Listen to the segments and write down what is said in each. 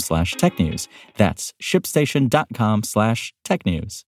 slash technews. That's shipstation.com slash technews.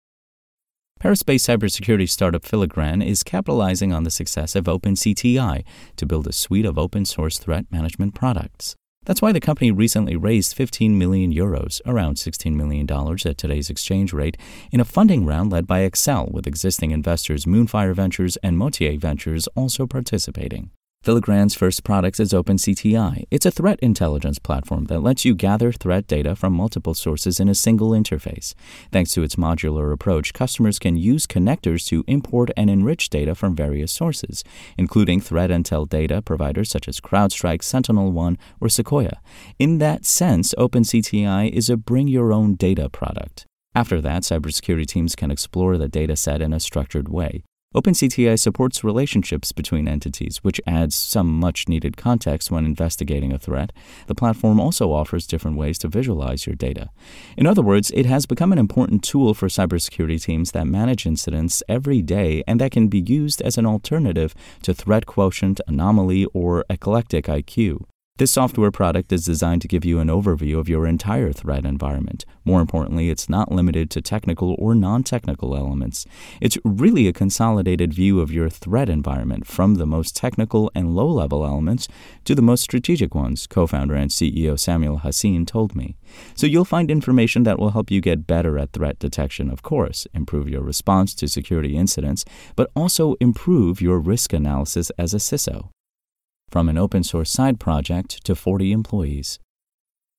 Paris-based cybersecurity startup Filigran is capitalizing on the success of OpenCTI to build a suite of open-source threat management products. That's why the company recently raised 15 million euros, around $16 million at today's exchange rate, in a funding round led by Accel, with existing investors Moonfire Ventures and Motier Ventures also participating. Filigran's first product is OpenCTI. It's a threat intelligence platform that lets you gather threat data from multiple sources in a single interface. Thanks to its modular approach, customers can use connectors to import and enrich data from various sources, including threat intel data providers such as CrowdStrike, SentinelOne, or Sekoia. In that sense, OpenCTI is a bring your own data product. After that, cybersecurity teams can explore the data set in a structured way. OpenCTI supports relationships between entities, which adds some much needed context when investigating a threat. The platform also offers different ways to visualize your data. In other words, it has become an important tool for cybersecurity teams that manage incidents every day and that can be used as an alternative to threat quotient, Anomali, or EclecticIQ. This software product is designed to give you an overview of your entire threat environment. More importantly, it's not limited to technical or non technical elements. It's really a consolidated view of your threat environment from the most technical and low level elements to the most strategic ones, co founder and CEO Samuel Hassine told me. So you'll find information that will help you get better at threat detection, of course, improve your response to security incidents, but also improve your risk analysis as a CISO from an open source side project to 40 employees.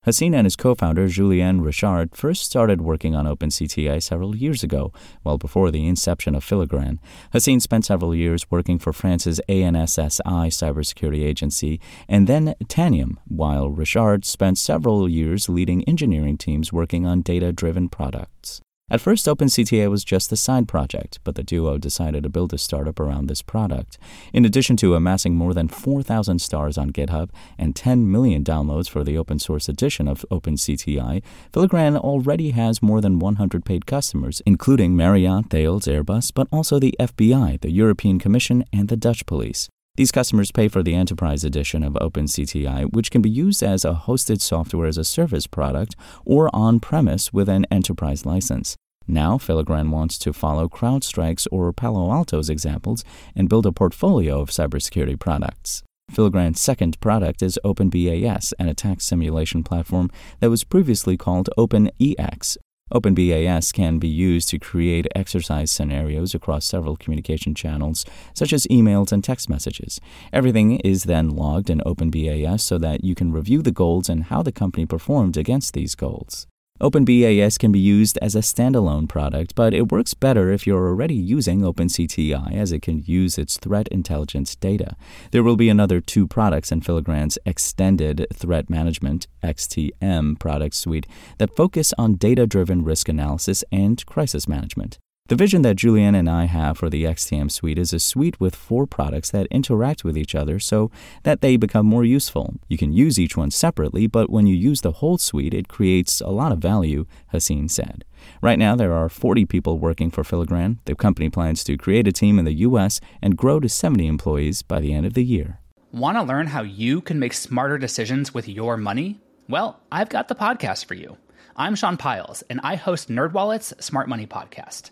Hassine and his co founder Julien Richard first started working on OpenCTI several years ago, well before the inception of Filigran. Hassine spent several years working for France's ANSSI cybersecurity agency and then Tanium, while Richard spent several years leading engineering teams working on data driven products. At first, OpenCTI was just a side project, but the duo decided to build a startup around this product. In addition to amassing more than 4,000 stars on GitHub and 10 million downloads for the open source edition of OpenCTI, Filigran already has more than 100 paid customers, including Marriott, Thales, Airbus, but also the FBI, the European Commission, and the Dutch police. These customers pay for the enterprise edition of OpenCTI, which can be used as a hosted software as a service product or on premise with an enterprise license. Now, Filigran wants to follow CrowdStrike's or Palo Alto's examples and build a portfolio of cybersecurity products. Filigran's second product is OpenBAS, an attack simulation platform that was previously called OpenEX, OpenBAS can be used to create exercise scenarios across several communication channels, such as emails and text messages. Everything is then logged in OpenBAS so that you can review the goals and how the company performed against these goals. OpenBAS can be used as a standalone product, but it works better if you're already using OpenCTI as it can use its threat intelligence data. There will be another two products in Filigran's Extended Threat Management XTM product suite that focus on data-driven risk analysis and crisis management. The vision that Julien and I have for the XTM suite is a suite with four products that interact with each other so that they become more useful. You can use each one separately, but when you use the whole suite, it creates a lot of value, Hassine said. Right now, there are 40 people working for Filigran. The company plans to create a team in the U.S. and grow to 70 employees by the end of the year. Want to learn how you can make smarter decisions with your money? Well, I've got the podcast for you. I'm Sean Pyles, and I host NerdWallet's Smart Money Podcast.